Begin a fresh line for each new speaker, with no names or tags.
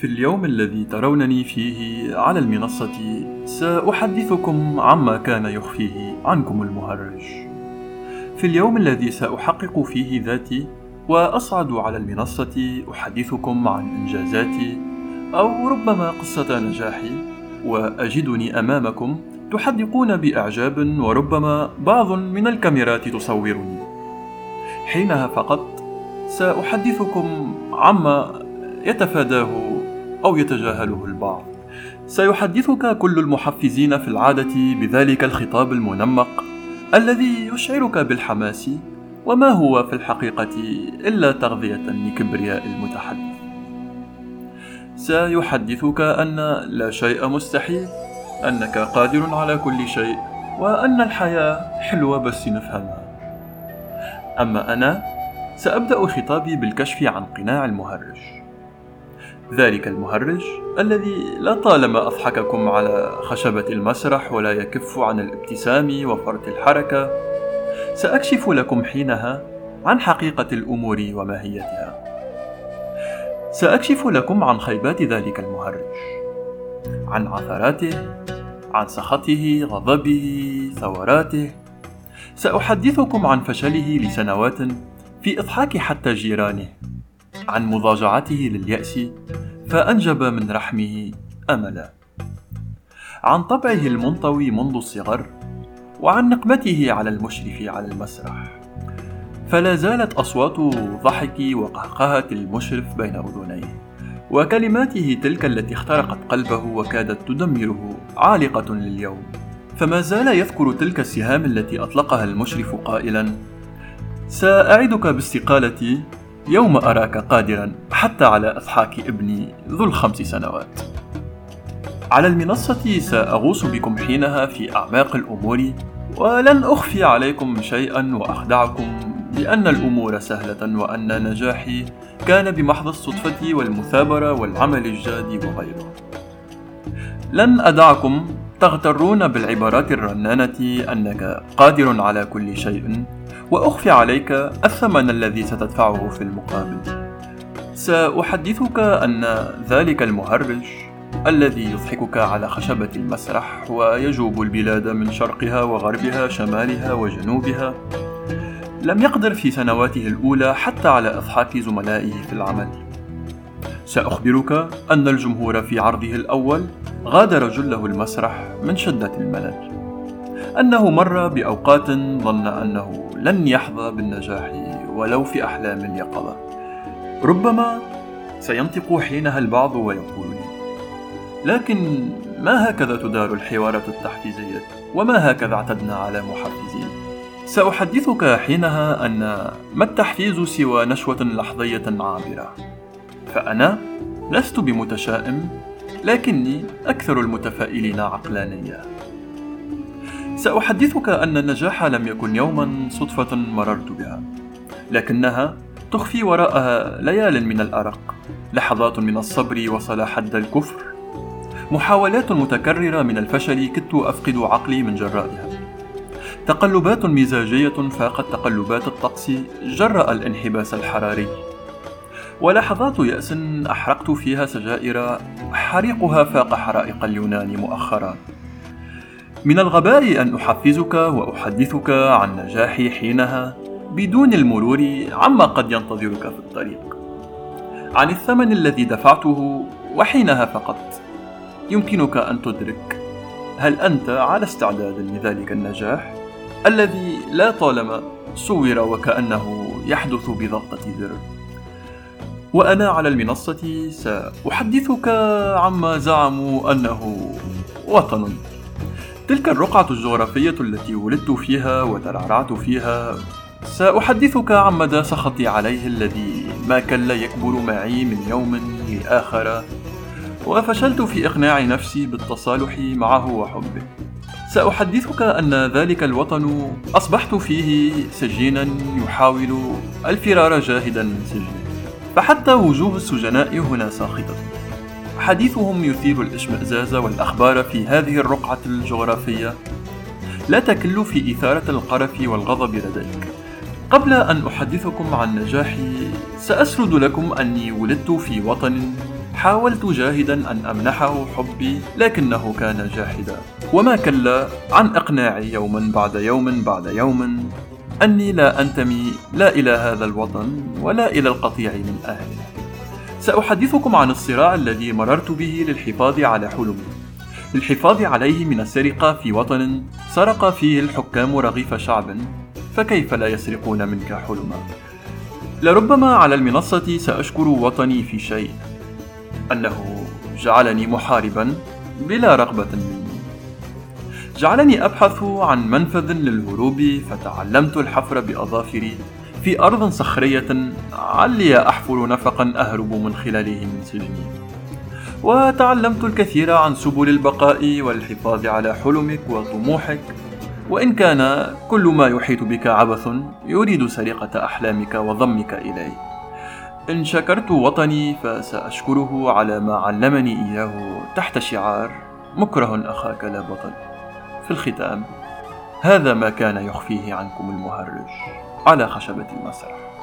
في اليوم الذي ترونني فيه على المنصة سأحدثكم عما كان يخفيه عنكم المهرج. في اليوم الذي سأحقق فيه ذاتي وأصعد على المنصة أحدثكم عن إنجازاتي أو ربما قصة نجاحي وأجدني أمامكم تحدقون بإعجاب وربما بعض من الكاميرات تصورني. حينها فقط سأحدثكم عما يتفاداه أو يتجاهله البعض. سيحدثك كل المحفزين في العادة بذلك الخطاب المنمق الذي يشعرك بالحماس وما هو في الحقيقة إلا تغذية لكبرياء المتحدث. سيحدثك أن لا شيء مستحيل أنك قادر على كل شيء وأن الحياة حلوة بس نفهمها. أما أنا سأبدأ خطابي بالكشف عن قناع المهرج. ذلك المهرج الذي لطالما أضحككم على خشبة المسرح ولا يكف عن الابتسام وفرط الحركة سأكشف لكم حينها عن حقيقة الأمور وماهيتها. سأكشف لكم عن خيبات ذلك المهرج عن عثراته عن سخطه غضبه ثوراته. سأحدثكم عن فشله لسنوات في إضحاك حتى جيرانه. عن مضاجعته لليأس فأنجب من رحمه أملا. عن طبعه المنطوي منذ الصغر وعن نقمته على المشرف على المسرح. فلا زالت أصوات ضحك وقهقهة المشرف بين أذنيه وكلماته تلك التي اخترقت قلبه وكادت تدمره عالقة لليوم. فما زال يذكر تلك السهام التي أطلقها المشرف قائلا سأعدك باستقالتي يوم أراك قادرا حتى على إضحاك ابني ذو الخمس سنوات. على المنصة سأغوص بكم حينها في أعماق الأمور ولن أخفي عليكم شيئا وأخدعكم بأن الأمور سهلة وأن نجاحي كان بمحض الصدفة والمثابرة والعمل الجاد وغيره. لن أدعكم تغترون بالعبارات الرنانة أنك قادر على كل شيء وأخفي عليك الثمن الذي ستدفعه في المقابل. سأحدثك أن ذلك المهرج الذي يضحكك على خشبة المسرح ويجوب البلاد من شرقها وغربها شمالها وجنوبها. لم يقدر في سنواته الأولى حتى على إضحاك زملائه في العمل. سأخبرك أن الجمهور في عرضه الأول غادر جله المسرح من شدة الملل. أنه مر بأوقات ظن أنه لن يحظى بالنجاح ولو في أحلام اليقظة. ربما سينطق حينها البعض ويقول لي لكن ما هكذا تدار الحوارات التحفيزية؟ وما هكذا اعتدنا على محفزين؟ سأحدثك حينها أن ما التحفيز سوى نشوة لحظية عابرة. فأنا لست بمتشائم لكني أكثر المتفائلين عقلانية. سأحدثك أن النجاح لم يكن يوما صدفة مررت بها لكنها تخفي وراءها ليال من الأرق لحظات من الصبر وصل حد الكفر. محاولات متكررة من الفشل كدت أفقد عقلي من جرائها. تقلبات مزاجية فاقت تقلبات الطقس جرأ الانحباس الحراري. ولحظات يأس أحرقت فيها سجائر حريقها فاق حرائق اليونان مؤخرا. من الغباء أن أحفزك وأحدثك عن نجاحي حينها بدون المرور عما قد ينتظرك في الطريق. عن الثمن الذي دفعته وحينها فقط. يمكنك أن تدرك هل أنت على استعداد لذلك النجاح الذي لا طالما صور وكأنه يحدث بضغطة زر. وأنا على المنصة سأحدثك عما زعموا أنه وطن. تلك الرقعة الجغرافية التي ولدت فيها وترعرعت فيها. سأحدثك عن مدى سخطي عليه الذي ما كل يكبر معي من يوم لآخر وفشلت في إقناع نفسي بالتصالح معه وحبه. سأحدثك أن ذلك الوطن أصبحت فيه سجينا يحاول الفرار جاهدا من سجنه فحتى وجوه السجناء هنا ساخطة. حديثهم يثير الإشمئزاز والأخبار في هذه الرقعة الجغرافية. لا تكل في إثارة القرف والغضب لديك. قبل أن أحدثكم عن نجاحي سأسرد لكم أني ولدت في وطن حاولت جاهدا أن أمنحه حبي لكنه كان جاحدا. وما كلا عن إقناعي يوما بعد يوم بعد يوم أني لا أنتمي لا إلى هذا الوطن ولا إلى القطيع من أهله. سأحدثكم عن الصراع الذي مررت به للحفاظ على حلمي للحفاظ عليه من السرقة في وطن سرق فيه الحكام رغيف شعب فكيف لا يسرقون منك حلما؟ لربما على المنصة سأشكر وطني في شيء أنه جعلني محاربا بلا رغبة مني. جعلني أبحث عن منفذ للهروب فتعلمت الحفر بأظافري في أرض صخرية علي أحفر نفقا أهرب من خلاله من سجني. وتعلمت الكثير عن سبل البقاء والحفاظ على حلمك وطموحك. وإن كان كل ما يحيط بك عبث يريد سرقة أحلامك وضمك إليه. إن شكرت وطني فسأشكره على ما علمني إياه تحت شعار مكره أخاك لا بطل. في الختام هذا ما كان يخفيه عنكم المهرج. على خشبة المسرح.